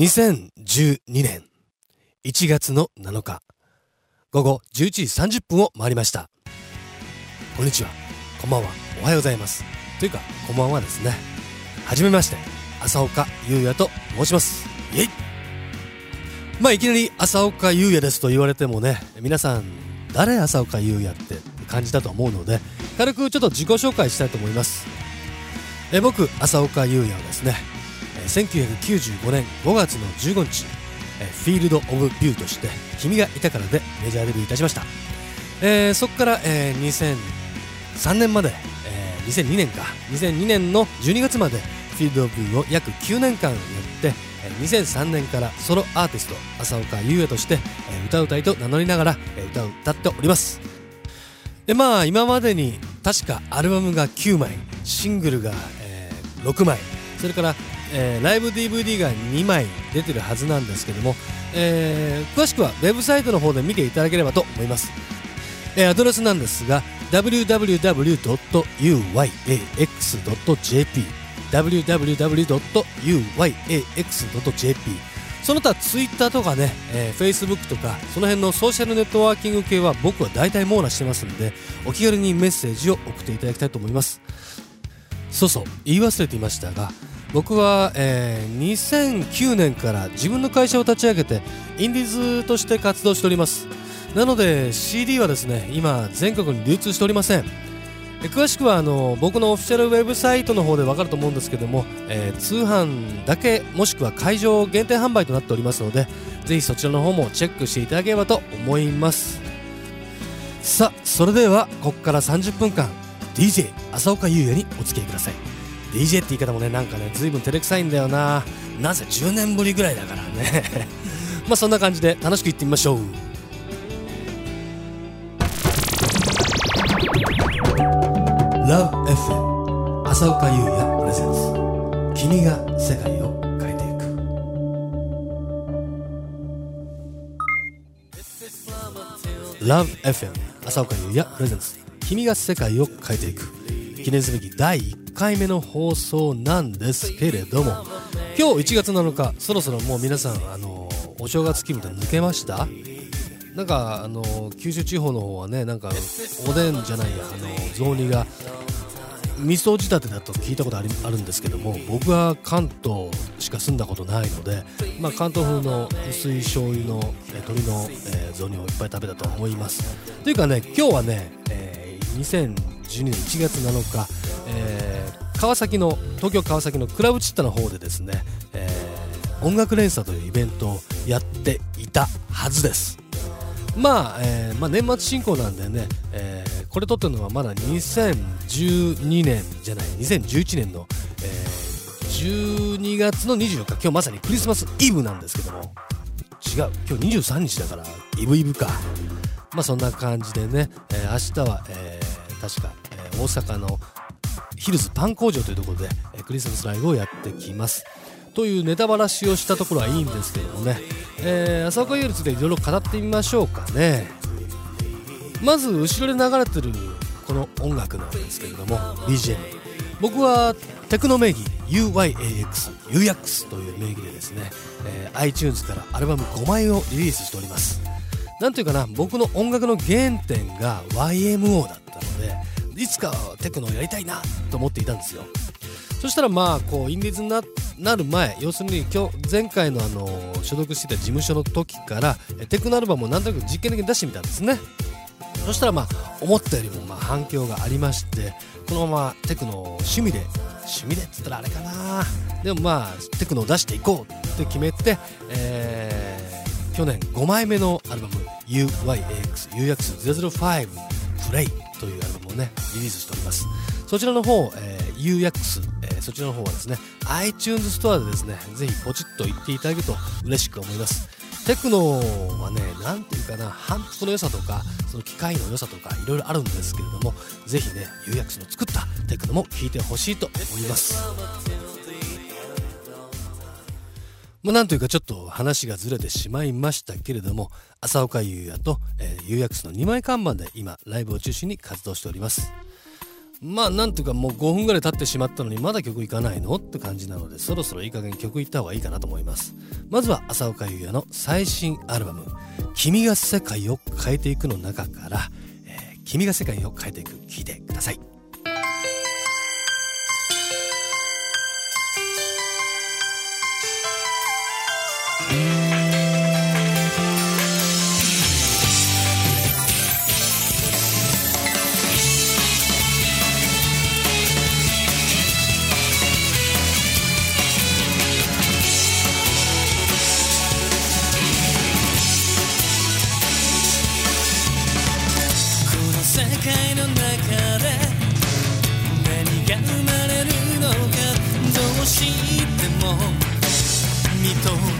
2012年1月の7日午後11時30分を回りました。こんにちは。こんばんは。おはようございます。というかこんばんはですね。はじめまして。浅岡優也と申します。イエイ。まあいきなり浅岡優也ですと言われてもね皆さん誰浅岡優也って感じたと思うので軽くちょっと自己紹介したいと思います。え僕浅岡優也はですね。1995年5月の15日フィールド・オブ・ビューとして「君がいたから」でメジャーデビューいたしました、えー、そこから、えー、2003年まで、えー、2002年か。2002年の12月までフィールド・オブ・ビューを約9年間やって2003年からソロアーティスト浅岡優也として歌う歌いと名乗りながら歌を歌っております。でまあ今までに確かアルバムが9枚シングルが、え、6枚それからえー、ライブ DVD が2枚出てるはずなんですけども、えー、詳しくはウェブサイトの方で見ていただければと思います、えー、アドレスなんですが www.uyax.jp www.uyax.jp その他ツイッターとかね、えー、Facebook とかその辺のソーシャルネットワーキング系は僕は大体網羅してますんでお気軽にメッセージを送っていただきたいと思います。そうそう言い忘れていましたが僕は、えー、2009年から自分の会社を立ち上げてインディーズとして活動しております。なので CD はですね今全国に流通しておりません。詳しくはあの僕のオフィシャルウェブサイトの方で分かると思うんですけども、えー、通販だけもしくは会場限定販売となっておりますのでぜひそちらの方もチェックしていただければと思います。さあそれではここから30分間 DJ 浅岡優也にお付き合いください。DJ って言い方もねなんかね随分照れくさいんだよな。なぜ10年ぶりぐらいだからね。まあそんな感じで楽しくいってみましょう。LoveFM 浅岡優也プレゼンツ君が世界を変えていく「LoveFM 浅岡優也プレゼンツ君が世界を変えていく」記念すべき第1 1回目の放送なんですけれども今日1月7日そろそろもう皆さんあのお正月気分で抜けました？なんかあの九州地方の方はねなんかおでんじゃないやあの雑煮が味噌仕立てだと聞いたことあるんですけども僕は関東しか住んだことないので、まあ、関東風の薄い醤油の鶏の、えー、雑煮をいっぱい食べたと思います。というかね今日はね、えー、2012年1月7日、えー川崎の東京川崎のクラブチッタの方でですね、えー、音楽連鎖というイベントをやっていたはずです。まあ、えー、まあ、年末進行なんでね、えー、これ撮ってるのはまだ2012年じゃない2011年の、えー、12月の24日。今日まさにクリスマスイブなんですけども。違う今日23日だからイブイブか。まあそんな感じでね、えー、明日は、えー、確か、えー、大阪のヒルズパン工場というところで、クリスマスライブをやってきます。というネタばらしをしたところはいいんですけどもね、えー、浅岡優についていろいろ語ってみましょうかね。まず後ろで流れてるこの音楽なんですけれども BGM 僕はテクノ名義 UYAX UX という名義でですね、えー、iTunes からアルバム5枚をリリースしております。なんていうかな僕の音楽の原点が YMO だったのでいつかテクノをやりたいなと思っていたんですよ。そしたらまあこうインディーズになる前要するに今日前回のあの所属していた事務所の時からテクノアルバムをなんとなく実験的に出してみたんですね。そしたらまあ思ったよりもまあ反響がありましてこのままテクノを趣味で趣味でっつったらあれかな。でもまあテクノを出していこうって決めて、えー、去年5枚目のアルバム UYAXUX005 プレイというアルバムをねリリースしておりますそちらの方、えー、UX、えー、そちらの方はですね iTunes ストアでですねぜひポチッと言っていただけると嬉しく思いますテクノはね、何て言うかな、反復の良さとか、その機械の良さとか、いろいろあるんですけれども、ぜひね、UX の作ったテクノも聴いてほしいと思います。まあ、なんというかちょっと話がずれてしまいましたけれども浅岡優也と、えー、UX の2枚看板で今ライブを中心に活動しております。まあなんていうかもう5分ぐらい経ってしまったのにまだ曲いかないのって感じなのでそろそろいい加減曲いった方がいいかなと思います。まずは浅岡優也の最新アルバム「君が世界を変えていく」の中から「えー、君が世界を変えていく」聴いてください。界の中で何が生まれるのかどうしても認め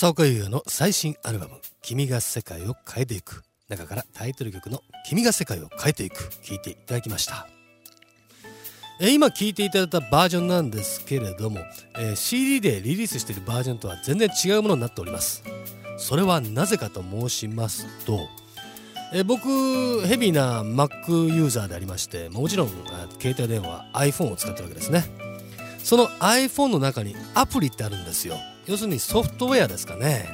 浅岡優の最新アルバム「君が世界を変えていく」中からタイトル曲の「君が世界を変えていく」聴いていただきました。え今聴いていただいたバージョンなんですけれども、えー、CD でリリースしているバージョンとは全然違うものになっております。それはなぜかと申しますと、え、僕ヘビーな Mac ユーザーでありましてもちろん携帯電話 iPhone を使ってるわけですね。その iPhone の中にアプリってあるんですよ。要するにソフトウェアですかね。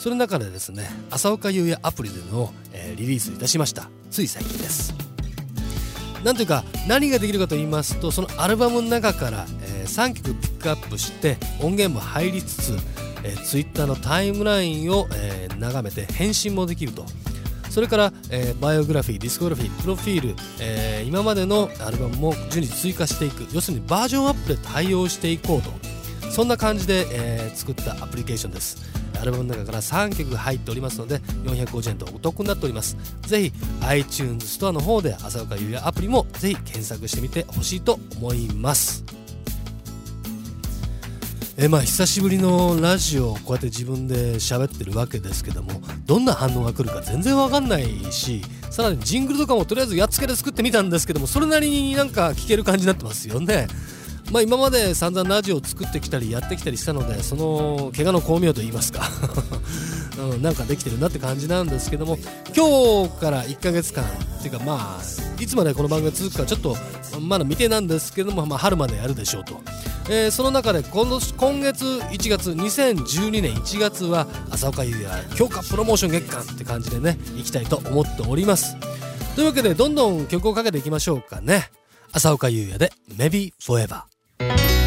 その中でですね浅岡雄也アプリでの、えー、リリースいたしました。つい最近です。なんというか何ができるかと言いますとそのアルバムの中から、えー、3曲ピックアップして音源も入りつつ、えー、Twitter のタイムラインを、えー、眺めて返信もできると。それから、えー、バイオグラフィーディスコグラフィープロフィール、えー、今までのアルバムも順次追加していく。要するにバージョンアップで対応していこうと。そんな感じで、えー、作ったアプリケーションです。アルバムの中から3曲入っておりますので450円とお得になっております。ぜひ iTunes ストアの方で浅岡優也アプリもぜひ検索してみてほしいと思います。えまあ久しぶりのラジオをこうやって自分で喋ってるわけですけどもどんな反応が来るか全然わかんないしさらにジングルとかもとりあえずやっつけで作ってみたんですけどもそれなりになんか聞ける感じになってますよね。まあ、今まで散々ラジオを作ってきたりやってきたりしたのでその怪我の巧妙と言いますか。うん、なんかできてるなって感じなんですけども今日から1ヶ月間っていうかまあいつまでこの番組が続くかちょっとまだ未定なんですけども、まあ、春までやるでしょうと、えー、その中で今年今月1月2012年1月は浅岡優也強化プロモーション月間って感じでねいきたいと思っております。というわけでどんどん曲をかけていきましょうかね。浅岡優也で Maybe Forever Thank you.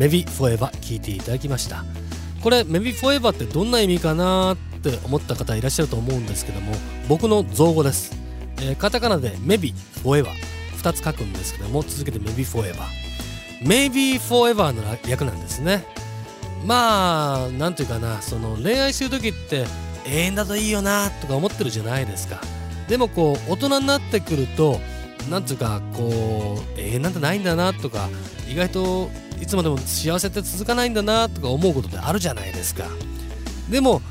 Maybe Forever」聞いていただきました。これ「Maybe Forever」ってどんな意味かなって思った方いらっしゃると思うんですけども僕の造語です、えーカタカナで「Maybe Forever」2つ書くんですけども続けて「Maybe Forever」Maybe Forever の略なんですね。まあなんていうかなその恋愛してる時って永遠だといいよなとか思ってるじゃないですか。でもこう大人になってくるとなんていうかこう永遠なんてないんだなとか意外といつまでも幸せって続かないんだなとか思うことってあるじゃないですか。でも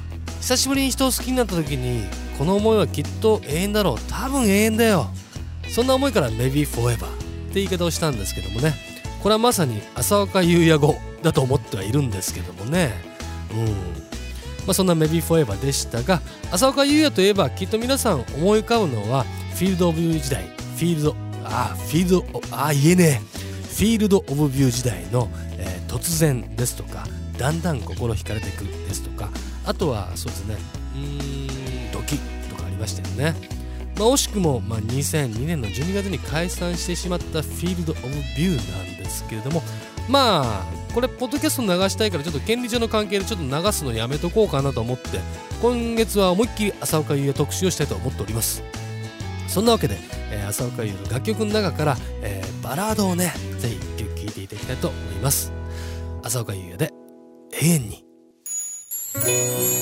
久しぶりに人を好きになった時にこの思いはきっと永遠だろう。多分永遠だよ。そんな思いから Maybe Forever って言い方をしたんですけどもね。これはまさに浅岡優也語だと思ってはいるんですけどもね。うん。まあそんな Maybe Forever でしたが浅岡優也といえばきっと皆さん思い浮かぶのはフィールド・オブ・ビュー時代。フィールドあフィールドあ言えねえ。フィールド・オブ・ビュー時代の、えー突然ですとかだんだん心惹かれていくですとかあとはそうですねうんドキとかありましたよね。まあ、惜しくも、まあ、2002年の12月に解散してしまったフィールド・オブ・ビューなんですけれどもまあこれポッドキャスト流したいからちょっと権利上の関係でちょっと流すのやめとこうかなと思って今月は思いっきり浅岡優也特集をしたいと思っております。そんなわけで、えー浅岡優の楽曲の中から、えーバラードをねぜひ一曲聴いていただきたいと思います。浅岡優也で永遠に。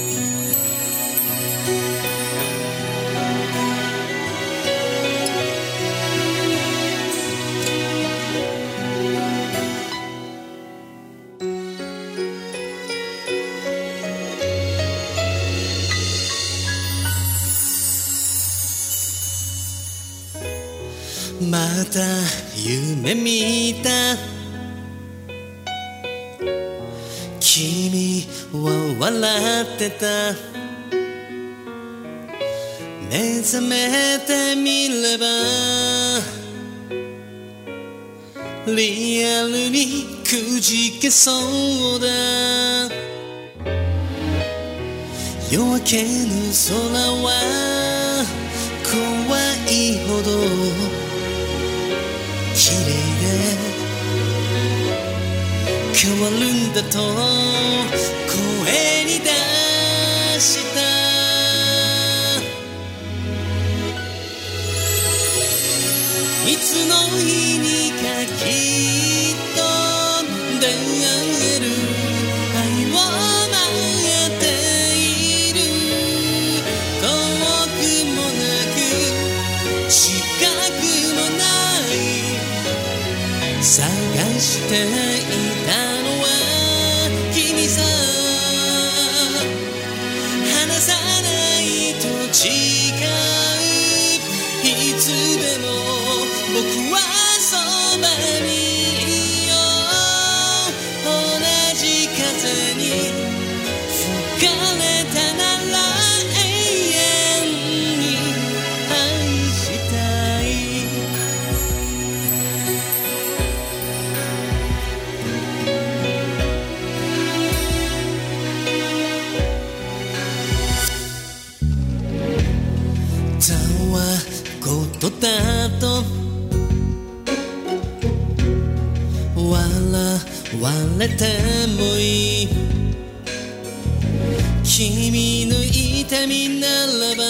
また夢見た。君は笑ってた。目覚めてみれば。リアルにくじけそうだ。夜明けの空は変わるんだと声に出した。いつの日にかきっと出会える。愛を待っている。遠くもなく近くもない。探していたれてもいい君の痛みならば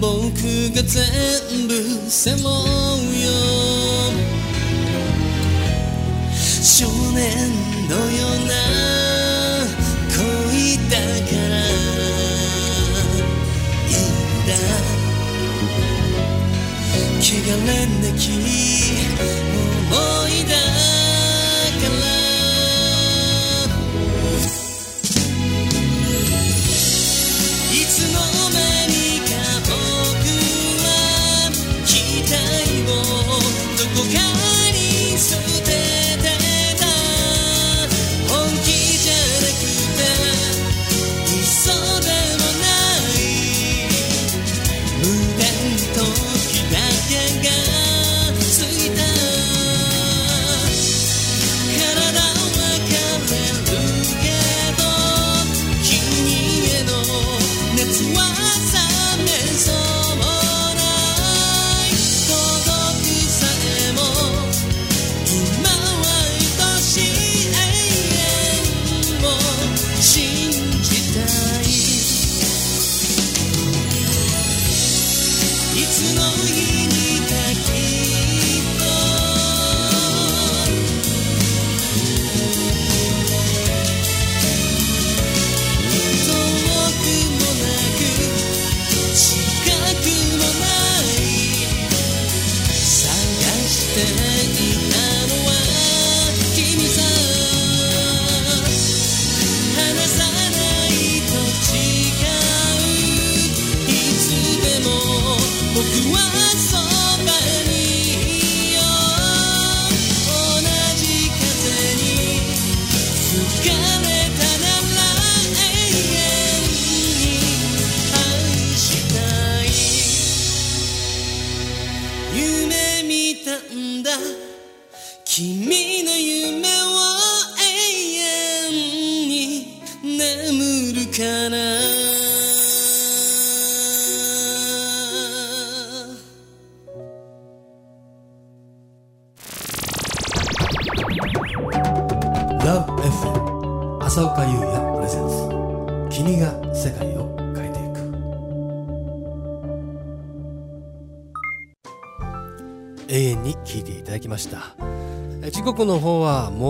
僕が全部背負うよ。少年のような恋だからいいんだ。汚れなき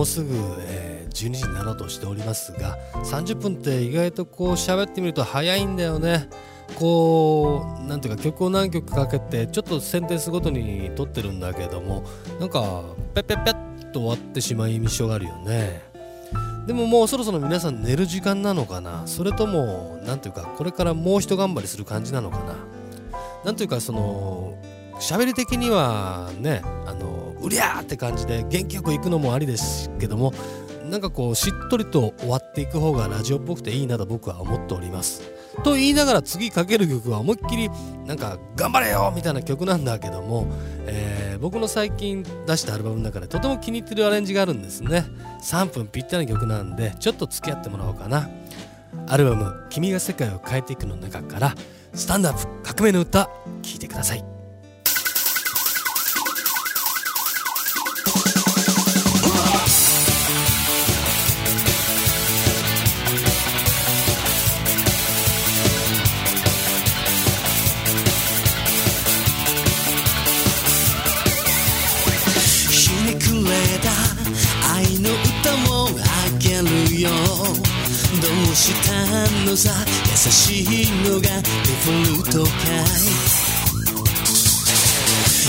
うすぐ、えー12時になろうとしておりますが30分って意外とこう喋ってみると早いんだよね。こうなんていうか曲を何曲かけてちょっとセンテンスごとに撮ってるんだけどもなんかペッペッペッと終わってしまい印象があるよね。でももうそろそろ皆さん寝る時間なのかな？それともなんていうかこれからもう一頑張りする感じなのかな？なんていうかその喋り的にはねあのうりゃーって感じで元気よく行くのもありですけどもなんかこうしっとりと終わっていく方がラジオっぽくていいなと僕は思っております。と言いながら次かける曲は思いっきりなんか頑張れよみたいな曲なんだけども、えー僕の最近出したアルバムの中でとても気に入ってるアレンジがあるんですね。3分ぴったりな曲なんでちょっと付き合ってもらおうかな。アルバム「君が世界を変えていく」の中からスタンドアップ革命の歌聴いてください。れた愛の歌もあげるよどうしたの？さ優しいのがデフォルトか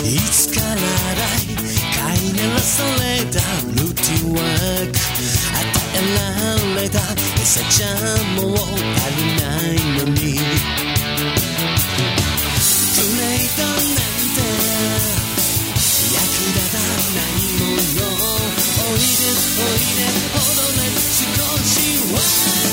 いいつからだい飼いならされたルーティンワーク与えられた餌じゃも足りないのにトゥ少しは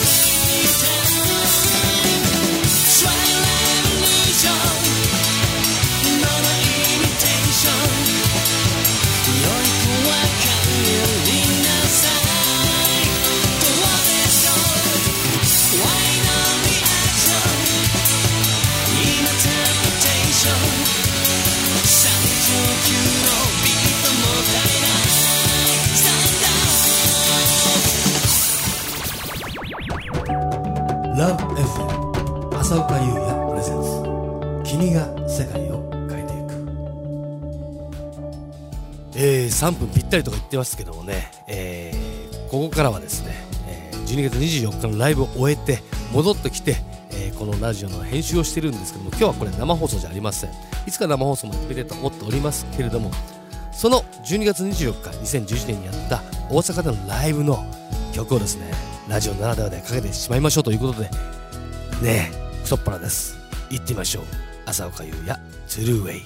3分ぴったりとか言ってますけどもね、えーここからはですね、えー12月24日のライブを終えて戻ってきて、えーこのラジオの編集をしてるんですけども今日はこれ生放送じゃありません。いつか生放送もやってみたいと思っておりますけれどもその12月24日2011年にやった大阪でのライブの曲をですねラジオならではでかけてしまいましょうということでねえ太っ腹です。行ってみましょう。浅岡優也トゥルーウェイ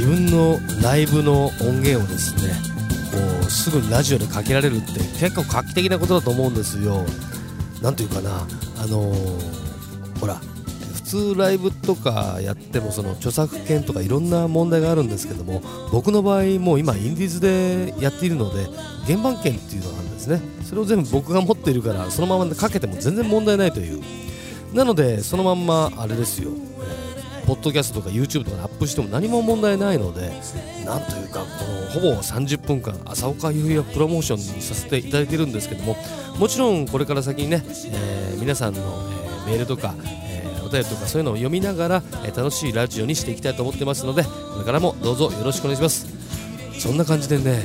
自分のライブの音源をですねこうすぐにラジオでかけられるって結構画期的なことだと思うんですよ。なんというかなあのほら普通ライブとかやってもその著作権とかいろんな問題があるんですけども僕の場合もう今インディーズでやっているので原版権っていうのがあるんですね。それを全部僕が持っているからそのままかけても全然問題ないという。なのでそのまんまあれですよ、えポッドキャストとか YouTube とかにアップしても何も問題ないのでなんというかこのほぼ30分間朝岡優也プロモーションにさせていただいてるんですけどももちろんこれから先にね、えー皆さんの、えーメールとか、えーお便りとかそういうのを読みながら、え楽しいラジオにしていきたいと思ってますのでこれからもどうぞよろしくお願いします。そんな感じでね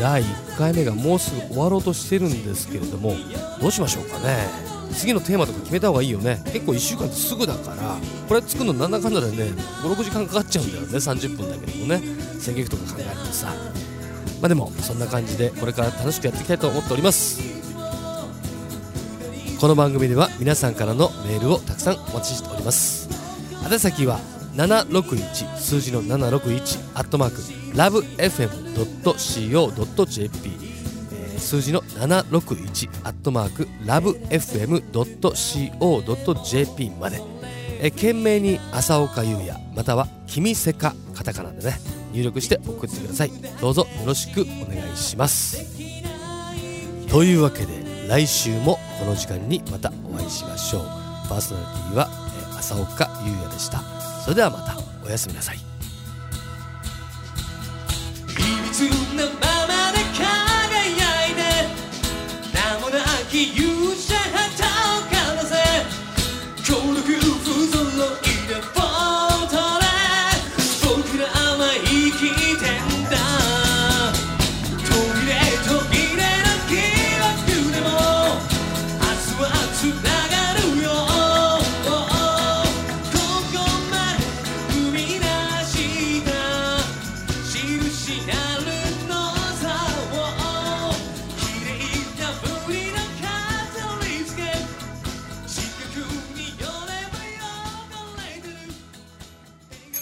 第1回目がもうすぐ終わろうとしてるんですけれどもどうしましょうかね。次のテーマとか決めた方がいいよね。結構1週間ってすぐだからこれ作るのなんだかんだでね56時間かかっちゃうんだよね30分だけでもね。選曲とか考えるとさ。まあでもそんな感じでこれから楽しくやっていきたいと思っております。この番組では皆さんからのメールをたくさんお待ちしております。宛先は761数字の761アットマーク lovefm.co.jp 数字の761アットマーク lovefm.co.jp まで、え懸命に朝岡優也または君せかカタカナでね入力して送ってください。どうぞよろしくお願いします。というわけで来週もこの時間にまたお会いしましょう。パーソナリティは、え朝岡優也でした。それではまたおやすみなさい。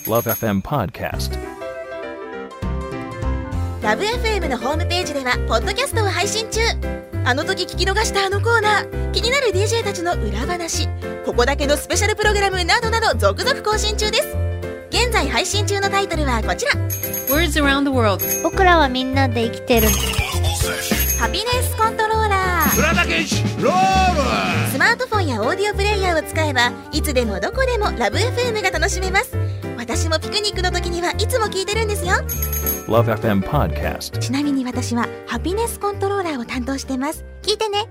Love FM Podcast. ラブ f m のホームページではポッドキャストを配信中。あの時聞き逃したあのコーナー。気になる DJ たちの裏話。ここだけのスペシャルプログラムなどなど続々更新中です。現在配信中のタイトルはこちら。Words around the world. 僕らはみんなで生きてる。ハピネスコントローラー。スマートフォンやオーディオプレイヤーを使えばいつでもどこでもラブ f m が楽しめます私もピクニックの時にはいつも聞いてるんですよ。Love FM Podcast. ちなみに私はハピネスコントローラーを担当してます。聞いてね